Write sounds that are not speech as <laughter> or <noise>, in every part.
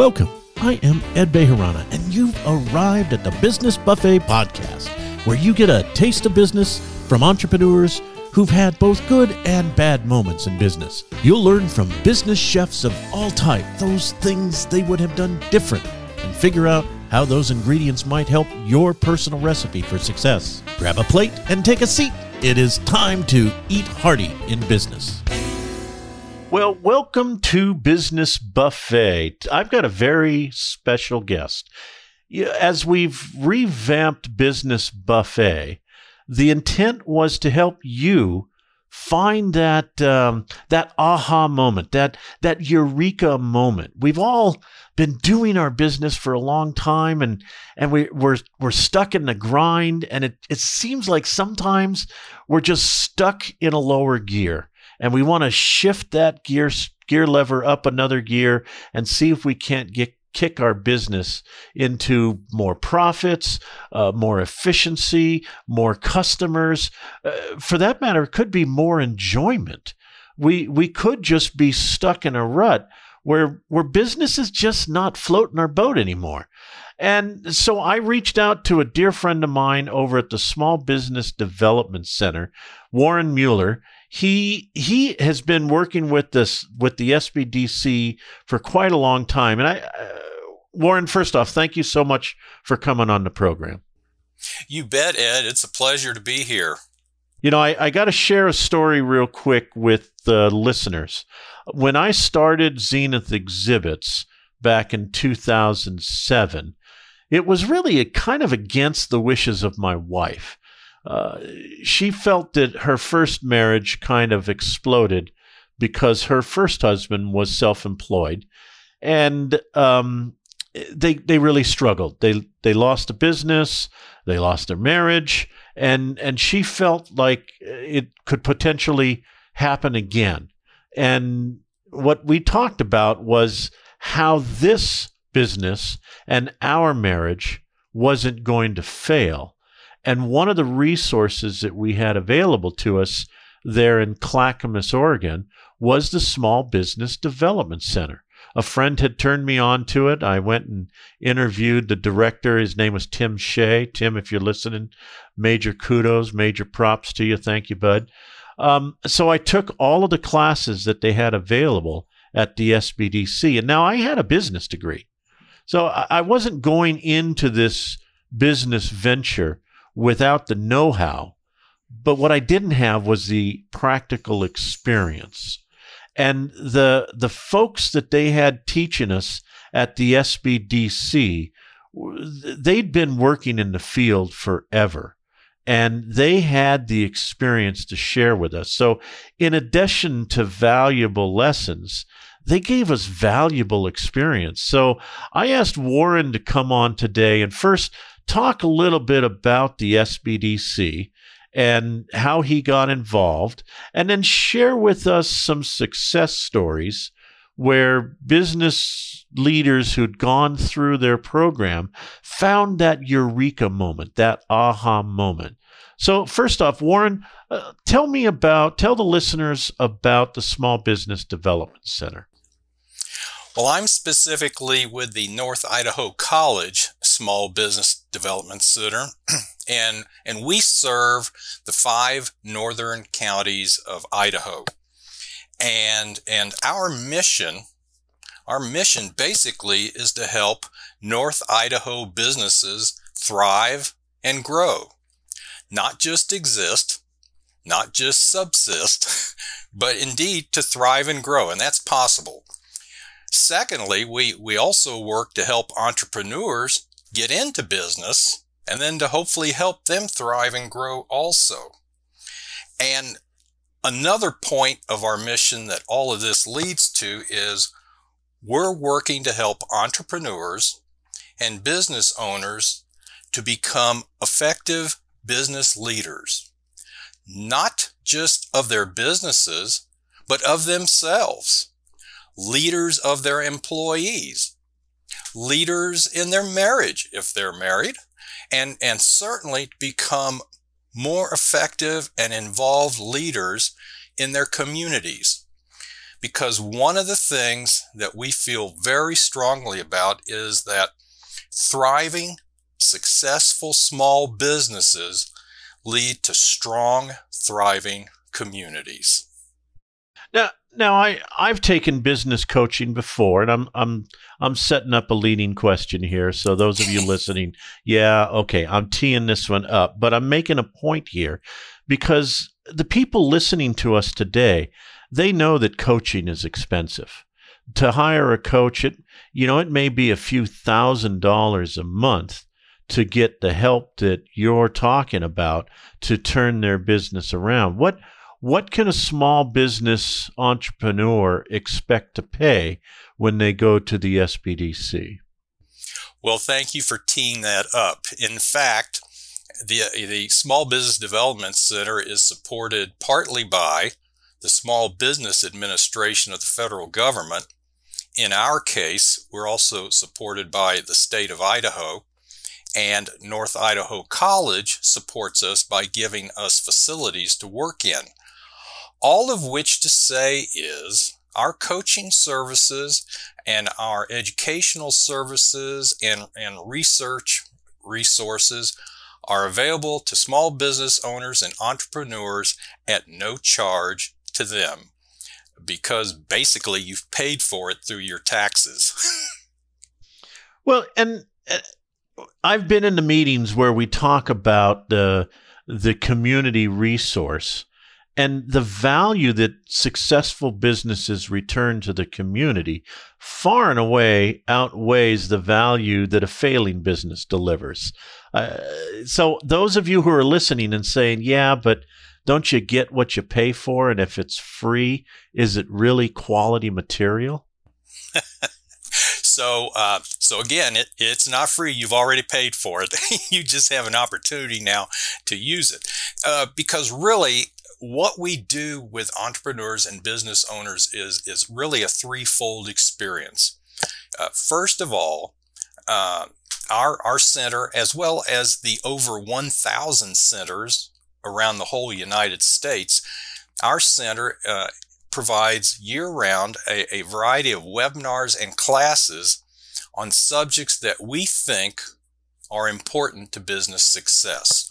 Welcome. I am Ed Bejarana, and you've arrived at the Business Buffet Podcast, where you get a taste of business from entrepreneurs who've had both good and bad moments in business. You'll learn from business chefs of all type those things they would have done different and figure out how those ingredients might help your personal recipe for success. Grab a plate and take a seat. It is time to eat hearty in business. Well, welcome to Business Buffet. I've got a very special guest. As we've revamped Business Buffet, the intent was to help you find that um, that aha moment, that that eureka moment. We've all been doing our business for a long time, and and we, we're we're stuck in the grind, and it it seems like sometimes we're just stuck in a lower gear and we want to shift that gear gear lever up another gear and see if we can't get kick our business into more profits, uh, more efficiency, more customers. Uh, for that matter, it could be more enjoyment. We we could just be stuck in a rut where where business is just not floating our boat anymore. And so I reached out to a dear friend of mine over at the Small Business Development Center, Warren Mueller he he has been working with this with the SBDC for quite a long time. And I, uh, Warren, first off, thank you so much for coming on the program. You bet, Ed. It's a pleasure to be here. You know, I, I got to share a story real quick with the listeners. When I started Zenith Exhibits back in 2007, it was really a kind of against the wishes of my wife. Uh, she felt that her first marriage kind of exploded because her first husband was self-employed, and um, they they really struggled. They they lost a business, they lost their marriage, and and she felt like it could potentially happen again. And what we talked about was how this business and our marriage wasn't going to fail and one of the resources that we had available to us there in Clackamas, Oregon, was the Small Business Development Center. A friend had turned me on to it. I went and interviewed the director. His name was Tim Shea. Tim, if you're listening, major kudos, major props to you. Thank you, bud. Um, so I took all of the classes that they had available at the SBDC. And now I had a business degree. So I wasn't going into this business venture without the know how. But what I didn't have was the practical experience. And the, the folks that they had teaching us at the SBDC, they'd been working in the field forever and they had the experience to share with us. So, in addition to valuable lessons, they gave us valuable experience. So, I asked Warren to come on today and first talk a little bit about the SBDC and how he got involved, and then share with us some success stories where business leaders who'd gone through their program found that eureka moment, that aha moment. So, first off, Warren, uh, tell me about, tell the listeners about the Small Business Development Center. Well, I'm specifically with the North Idaho College Small Business Development Center, <clears throat> and and we serve the five northern counties of Idaho. And and our mission, our mission basically is to help North Idaho businesses thrive and grow. Not just exist, not just subsist, <laughs> but indeed to thrive and grow, and that's possible. Secondly, we, we also work to help entrepreneurs get into business and then to hopefully help them thrive and grow also. And another point of our mission that all of this leads to is we're working to help entrepreneurs and business owners to become effective business leaders, not just of their businesses, but of themselves leaders of their employees, leaders in their marriage if they're married, and, and certainly become more effective and involved leaders in their communities. because one of the things that we feel very strongly about is that thriving, successful small businesses lead to strong, thriving communities. Now, I I've taken business coaching before, and I'm I'm I'm setting up a leading question here. So those of you <laughs> listening, yeah, okay, I'm teeing this one up, but I'm making a point here because the people listening to us today, they know that coaching is expensive. To hire a coach, it you know it may be a few thousand dollars a month to get the help that you're talking about to turn their business around. What what can a small business entrepreneur expect to pay when they go to the SBDC? Well, thank you for teeing that up. In fact, the, the Small Business Development Center is supported partly by the Small Business Administration of the federal government. In our case, we're also supported by the state of Idaho, and North Idaho College supports us by giving us facilities to work in. All of which to say is our coaching services and our educational services and, and research resources are available to small business owners and entrepreneurs at no charge to them because basically you've paid for it through your taxes. <laughs> well, and uh, I've been in the meetings where we talk about the the community resource and the value that successful businesses return to the community far and away outweighs the value that a failing business delivers. Uh, so, those of you who are listening and saying, yeah, but don't you get what you pay for? And if it's free, is it really quality material? <laughs> so, uh, so again, it, it's not free. You've already paid for it. <laughs> you just have an opportunity now to use it. Uh, because really, what we do with entrepreneurs and business owners is, is really a threefold experience. Uh, first of all, uh, our, our center, as well as the over 1,000 centers around the whole United States, our center uh, provides year round a, a variety of webinars and classes on subjects that we think are important to business success.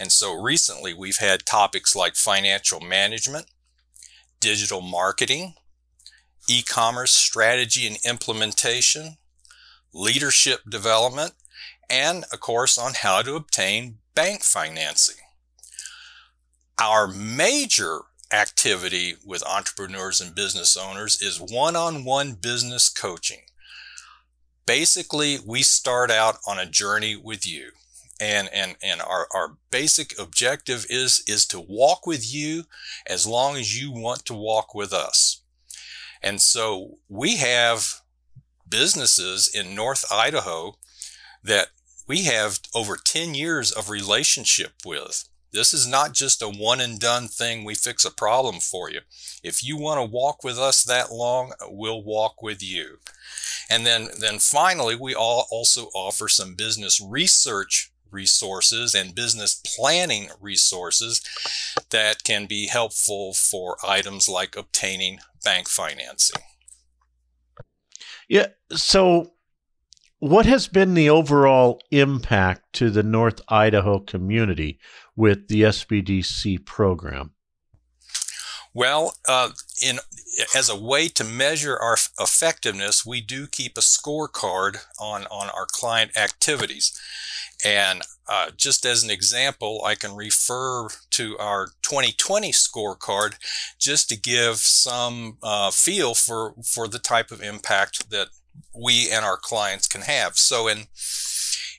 And so recently we've had topics like financial management, digital marketing, e commerce strategy and implementation, leadership development, and of course on how to obtain bank financing. Our major activity with entrepreneurs and business owners is one on one business coaching. Basically, we start out on a journey with you and and and our, our basic objective is is to walk with you as long as you want to walk with us. And so we have businesses in north idaho that we have over 10 years of relationship with. This is not just a one and done thing we fix a problem for you. If you want to walk with us that long we'll walk with you. And then then finally we all also offer some business research resources and business planning resources that can be helpful for items like obtaining bank financing. Yeah. So, what has been the overall impact to the North Idaho community with the SBDC program? Well, uh, in as a way to measure our effectiveness, we do keep a scorecard on on our client activities. And uh, just as an example, I can refer to our 2020 scorecard just to give some uh, feel for, for the type of impact that we and our clients can have. So in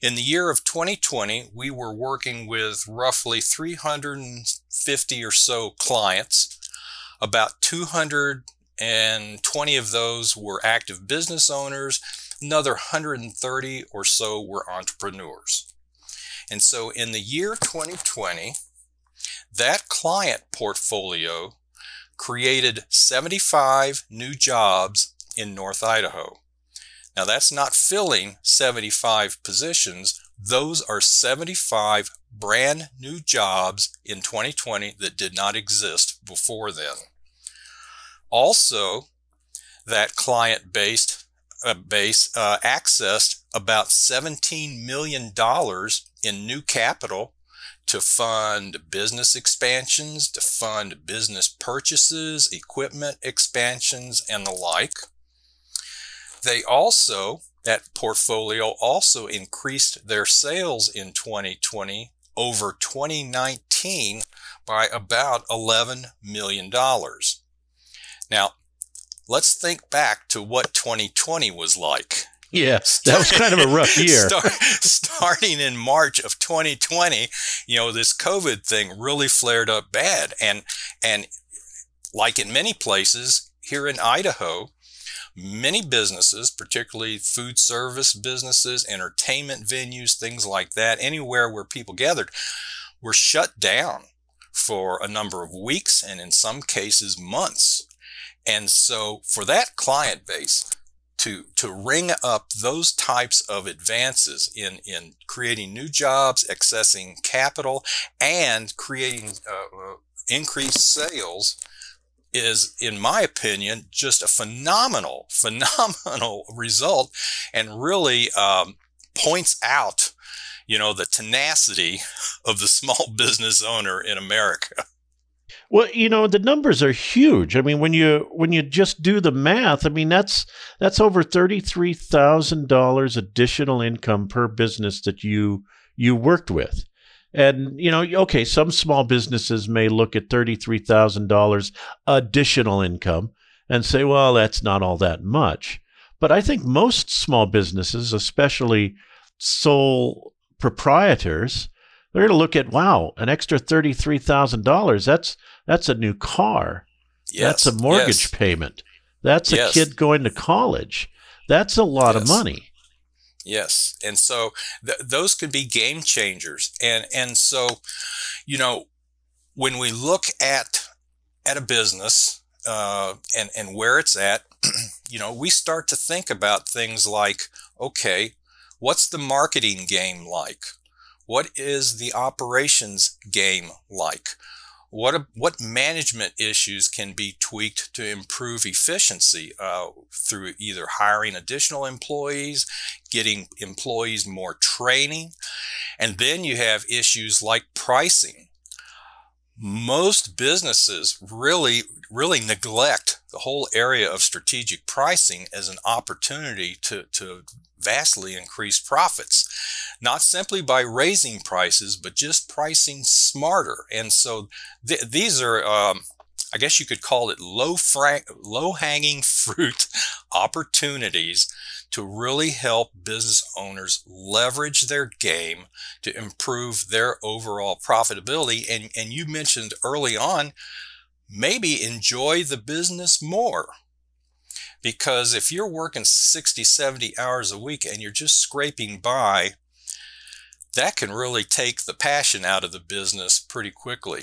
in the year of 2020, we were working with roughly 350 or so clients. About 220 of those were active business owners. Another 130 or so were entrepreneurs. And so in the year 2020, that client portfolio created 75 new jobs in North Idaho. Now, that's not filling 75 positions. Those are 75 brand new jobs in 2020 that did not exist before then. Also, that client based base uh, accessed about $17 million in new capital to fund business expansions, to fund business purchases, equipment expansions, and the like. They also, that portfolio also increased their sales in 2020 over 2019 by about $11 million. Now, let's think back to what 2020 was like. Yes, that was kind of a rough <laughs> year. Start, starting in March of 2020, you know, this COVID thing really flared up bad. And, and like in many places here in Idaho, many businesses, particularly food service businesses, entertainment venues, things like that, anywhere where people gathered, were shut down for a number of weeks and in some cases months. And so for that client base, to, to ring up those types of advances in, in creating new jobs, accessing capital, and creating uh, uh increased sales is, in my opinion, just a phenomenal, <laughs> phenomenal result and really um, points out, you know, the tenacity of the small <laughs> business owner in America. Well, you know, the numbers are huge. I mean, when you when you just do the math, I mean that's that's over thirty-three thousand dollars additional income per business that you you worked with. And you know, okay, some small businesses may look at $33,000 additional income and say, well, that's not all that much. But I think most small businesses, especially sole proprietors, they're going to look at, wow, an extra $33,000. That's that's a new car. Yes. That's a mortgage yes. payment. That's a yes. kid going to college. That's a lot of money. Yes, and so th- those could be game changers, and and so, you know, when we look at at a business uh, and and where it's at, <clears throat> you know, we start to think about things like, okay, what's the marketing game like? What is the operations game like? What, what management issues can be tweaked to improve efficiency uh, through either hiring additional employees, getting employees more training, and then you have issues like pricing. Most businesses really, really neglect the whole area of strategic pricing as an opportunity to, to vastly increase profits not simply by raising prices, but just pricing smarter. And so th- these are, um, I guess you could call it low, fra- low hanging <laughs> fruit opportunities to really help business owners leverage their game to improve their overall profitability. And, and you mentioned early on, maybe enjoy the business more. Because if you're working 60, 70 hours a week and you're just scraping by, that can really take the passion out of the business pretty quickly.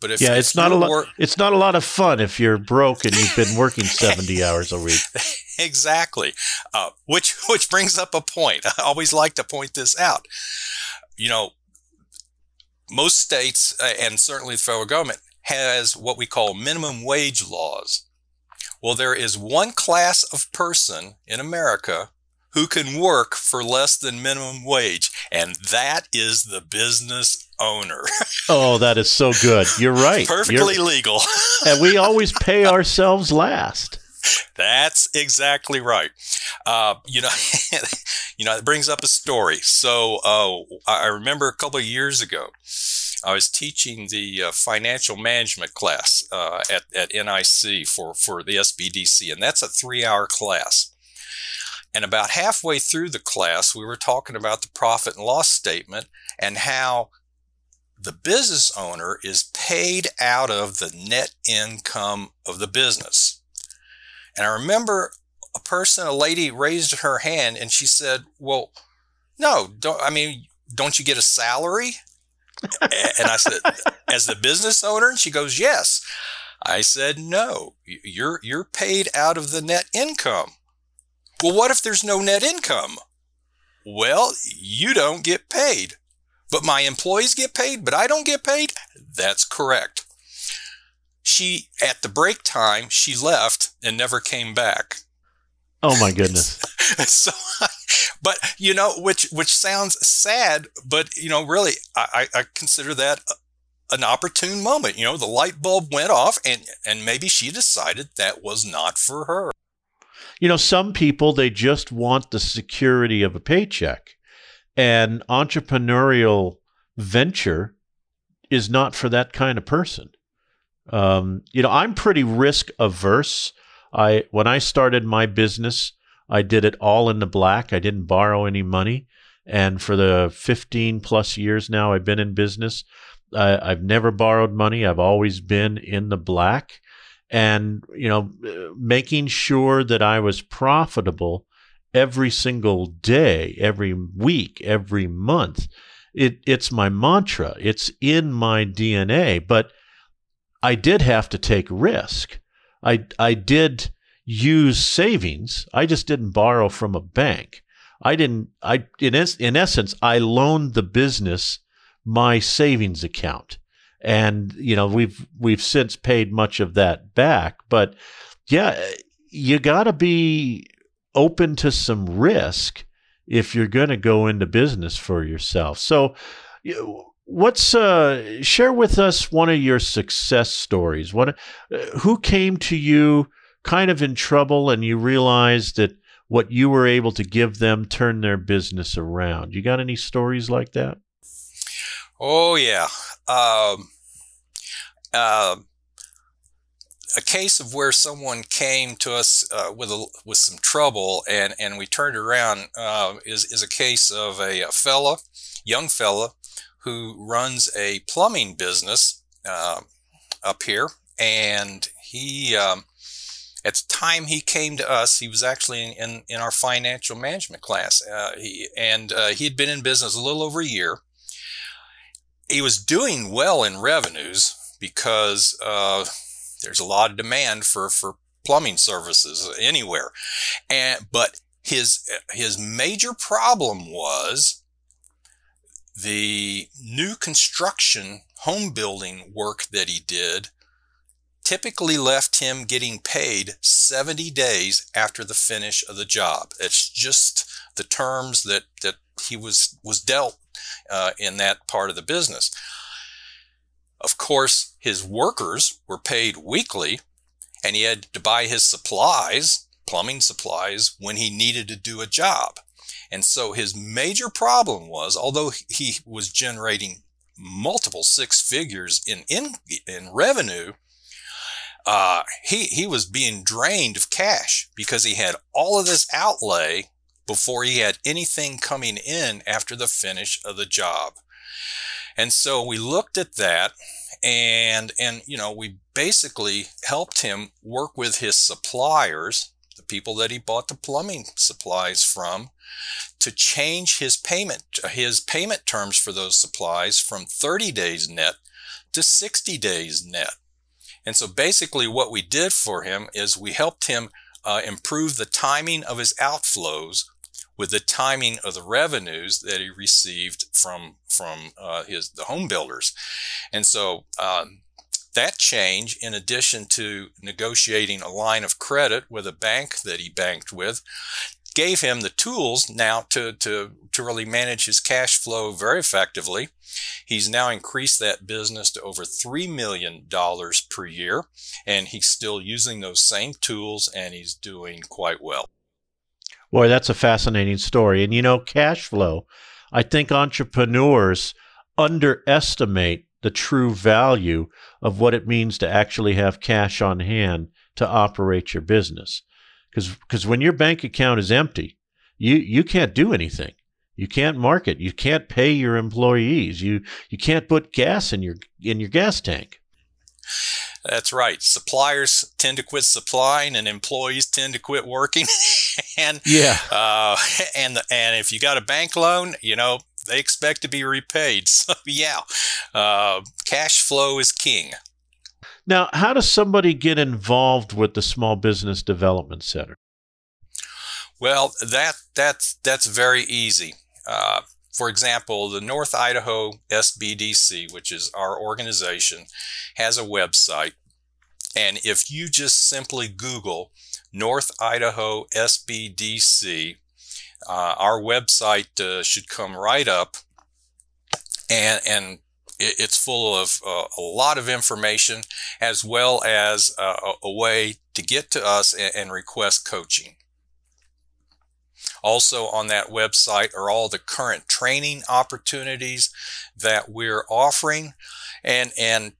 But if yeah, it's not a lot. Work- it's not a lot of fun if you're broke and you've been working seventy <laughs> hours a week. exactly, uh, which <laughs> which brings up a point. I always like to point this out. You know, most states uh, and certainly the federal government has what we call minimum wage laws. Well, there is one class of person in America who can work for less than minimum wage, and that is the business owner. <laughs> oh, that is so good. You're right. Perfectly You're, legal. <laughs> and we always pay ourselves last. That's exactly right. Uh, you know, <laughs> you know, it brings up a story. So uh, I remember a couple of years ago, I was teaching the uh, financial management class uh, at, at NIC for, for the SBDC, and that's a three hour class. And about halfway through the class, we were talking about the profit and loss statement and how the business owner is paid out of the net income of the business. And I remember a person, a lady raised her hand and she said, Well, no, don't, I mean, don't you get a salary? and I said, As the business owner? And she goes, Yes. I said, No, you're, you're paid out of the net income. Well, what if there's no net income? Well, you don't get paid. But my employees get paid, but I don't get paid? That's correct. She, at the break time, she left and never came back. Oh my goodness. <laughs> so, but you know, which which sounds sad, but you know, really, I, I consider that an opportune moment. You know, the light bulb went off, and and maybe she decided that was not for her. You know, some people they just want the security of a paycheck, and entrepreneurial venture is not for that kind of person. Um, you know, I'm pretty risk averse. I when I started my business, I did it all in the black. I didn't borrow any money. And for the 15 plus years now I've been in business, I've never borrowed money. I've always been in the black. And, you know, making sure that I was profitable every single day, every week, every month. It, it's my mantra. It's in my DNA. But I did have to take risk. I, I did use savings. I just didn't borrow from a bank. I didn't. I in es- in essence, I loaned the business my savings account, and you know we've we've since paid much of that back. But yeah, you got to be open to some risk if you're going to go into business for yourself. So. What's uh share with us one of your success stories? What uh, who came to you kind of in trouble and you realized that what you were able to give them turned their business around. You got any stories like that? Oh, yeah. Um, uh, a case of where someone came to us uh, with a, with some trouble and, and we turned around uh, is, is a case of a, a, fella, young fella, who runs a plumbing business uh, up here. And he um, at the time he came to us, he was actually in, in, in our financial management class. Uh, he, and uh, he had been in business a little over a year. He was doing well in revenues because uh, there's a lot of demand for, for plumbing services anywhere. And, but his, his major problem was the new construction home building work that he did typically left him getting paid 70 days after the finish of the job. It's just the terms that, that he was, was dealt uh, in that part of the business. Of course, his workers were paid weekly and he had to buy his supplies, plumbing supplies, when he needed to do a job. And so his major problem was, although he was generating multiple six figures in, in, in revenue, uh, he he was being drained of cash because he had all of this outlay before he had anything coming in after the finish of the job. And so we looked at that and and you know we basically helped him work with his suppliers the people that he bought the plumbing supplies from to change his payment his payment terms for those supplies from 30 days net to 60 days net. And so basically what we did for him is we helped him uh, improve the timing of his outflows with the timing of the revenues that he received from from uh, his the home builders. And so um, that change, in addition to negotiating a line of credit with a bank that he banked with, gave him the tools now to, to, to really manage his cash flow very effectively. He's now increased that business to over $3 million per year, and he's still using those same tools and he's doing quite well. Boy, that's a fascinating story. And you know, cash flow, I think entrepreneurs underestimate the true value of what it means to actually have cash on hand to operate your business because when your bank account is empty, you you can't do anything. You can't market. You can't pay your employees. You you can't put gas in your in your gas tank. That's right. Suppliers tend to quit supplying, and employees tend to quit working. <laughs> and yeah, uh, and and if you got a bank loan, you know they expect to be repaid. <laughs> So yeah, uh, cash flow is king. Now, how does somebody get involved with the Small Business Development Center? Well, that that's that's very easy. Uh, for example, the North Idaho SBDC, which is our organization, has a website, and if you just simply Google North Idaho SBDC. Uh, our website uh, should come right up, and and it's full of uh, a lot of information as well as uh, a, way to get to us and, and request coaching. Also on that website are all the current training opportunities that we're offering. And and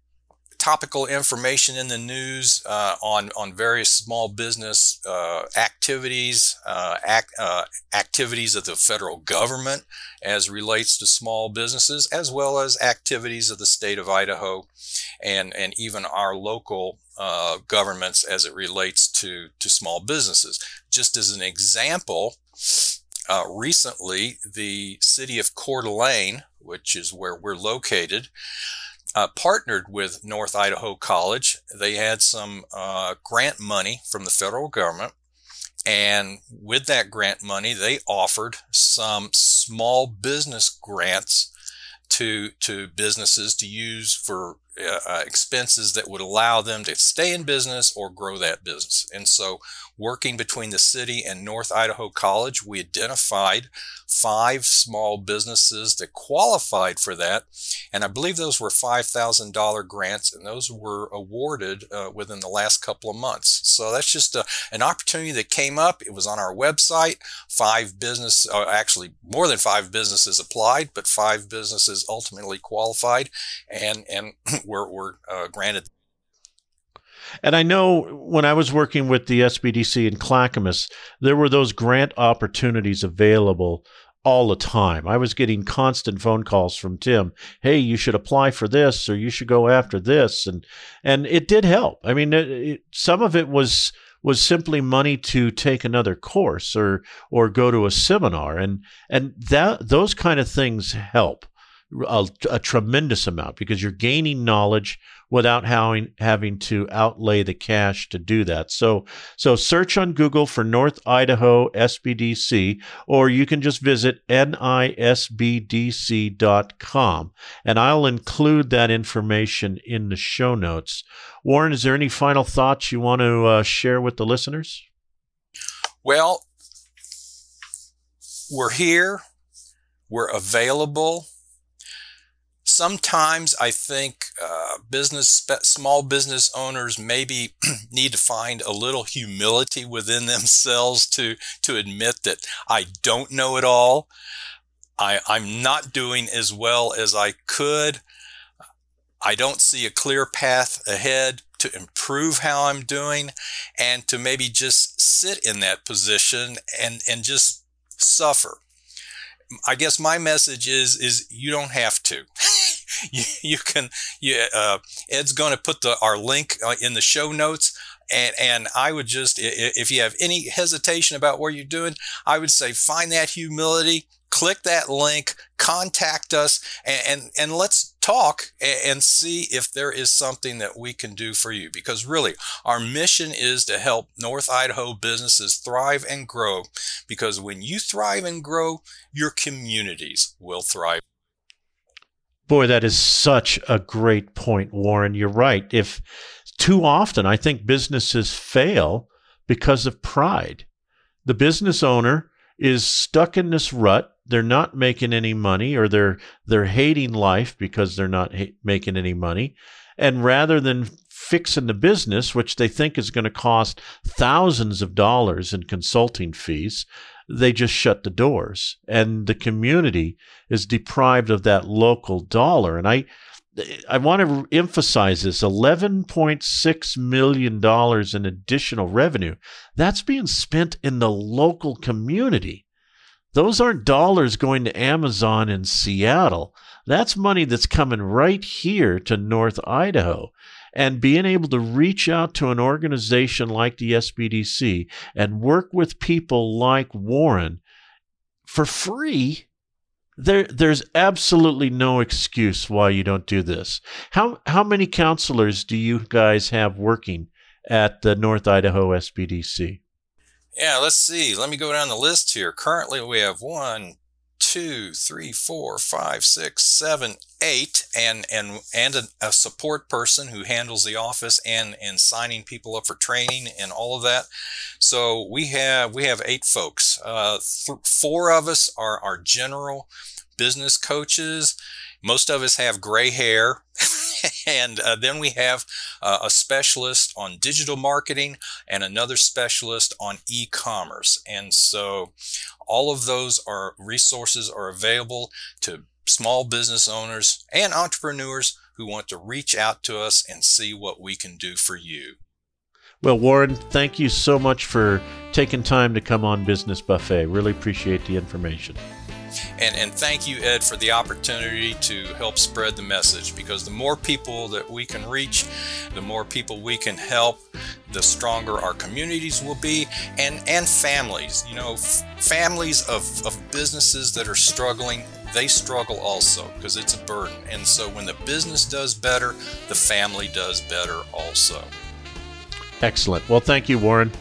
topical information in the news uh, on on various small business uh, activities, uh, act, uh, activities of the federal government as relates to small businesses, as well as activities of the state of Idaho, and and even our local uh, governments as it relates to to small businesses. Just as an example. Uh, recently, the city of Coeur d'Alene, which is where we're located, uh, partnered with North Idaho College. They had some uh, grant money from the federal government. And with that grant money, they offered some small business grants to, to businesses to use for uh, uh, expenses that would allow them to stay in business or grow that business. And so, working between the city and North Idaho College, we identified five small businesses that qualified for that. And I believe those were $5,000 grants, and those were awarded uh, within the last couple of months. So, that's just a, an opportunity that came up. It was on our website. Five business, uh, actually, more than five businesses applied, but five businesses ultimately qualified. And, and <clears throat> were, were uh, granted. And I know when I was working with the SBDC in Clackamas, there were those grant opportunities available all the time. I was getting constant phone calls from Tim. Hey, you should apply for this, or you should go after this, and and it did help. I mean, it, it, some of it was was simply money to take another course or or go to a seminar, and and that those kind of things help a, a, tremendous amount because you're gaining knowledge without having having to outlay the cash to do that. So so search on Google for North Idaho SBDC or you can just visit nisbdc.com and I'll include that information in the show notes. Warren, is there any final thoughts you want to uh, share with the listeners? Well, we're here. We're available sometimes I think uh, business, small business owners maybe <clears throat> need to find a little humility within themselves to to admit that I don't know it all. I, I'm not doing as well as I could. I don't see a clear path ahead to improve how I'm doing and to maybe just sit in that position and, and just suffer. I guess my message is is you don't have to. <laughs> <laughs> you, you can you, uh, Ed's going to put the our link uh, in the show notes and and I would just if you have any hesitation about what you're doing, I would say find that humility, click that link, contact us, and and, and let's talk and see if there is something that we can do for you. Because really, our mission is to help North Idaho businesses thrive and grow. Because when you thrive and grow, your communities will thrive. Boy, that is such a great point, Warren. You're right. If too often I think businesses fail because of pride. The business owner is stuck in this rut. They're not making any money or they're they're hating life because they're not ha- making any money. And rather than fixing the business, which they think is going to cost thousands of dollars in consulting fees, they just shut the doors and the community is deprived of that local dollar. And I, I want to emphasize this $11.6 million in additional revenue. That's being spent in the local community. Those aren't dollars going to Amazon in Seattle. That's money that's coming right here to North Idaho and being able to reach out to an organization like the SBDC and work with people like Warren for free, there there's absolutely no excuse why you don't do this. How how many counselors do you guys have working at the North Idaho SBDC? Yeah, let's see. Let me go down the list here. Currently, we have one, two, three, four, five, six, seven, eight and and and a, a, support person who handles the office and and signing people up for training and all of that. So we have we have eight folks. Uh, th- four of us are our general business coaches. Most of us have gray hair <laughs> <laughs> and uh, then we have uh, a specialist on digital marketing and another specialist on e-commerce and so all of those are resources are available to small business owners and entrepreneurs who want to reach out to us and see what we can do for you. Well, Warren, thank you so much for taking time to come on Business Buffet. Really appreciate the information. And, and thank you, Ed, for the opportunity to help spread the message because the more people that we can reach, the more people we can help, the stronger our communities will be and, and families. You know, f- families of, of businesses that are struggling, they struggle also because it's a burden. And so when the business does better, the family does better also. Excellent. Well, thank you, Warren.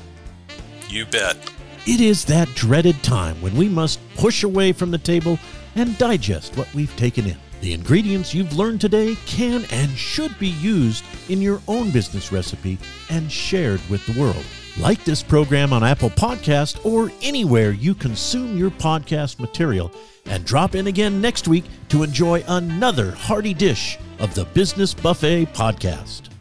You bet. It is that dreaded time when we must push away from the table and digest what we've taken in. The ingredients you've learned today can and should be used in your own business recipe and shared with the world. Like this program on Apple Podcast or anywhere you consume your podcast material and drop in again next week to enjoy another hearty dish of the Business Buffet podcast.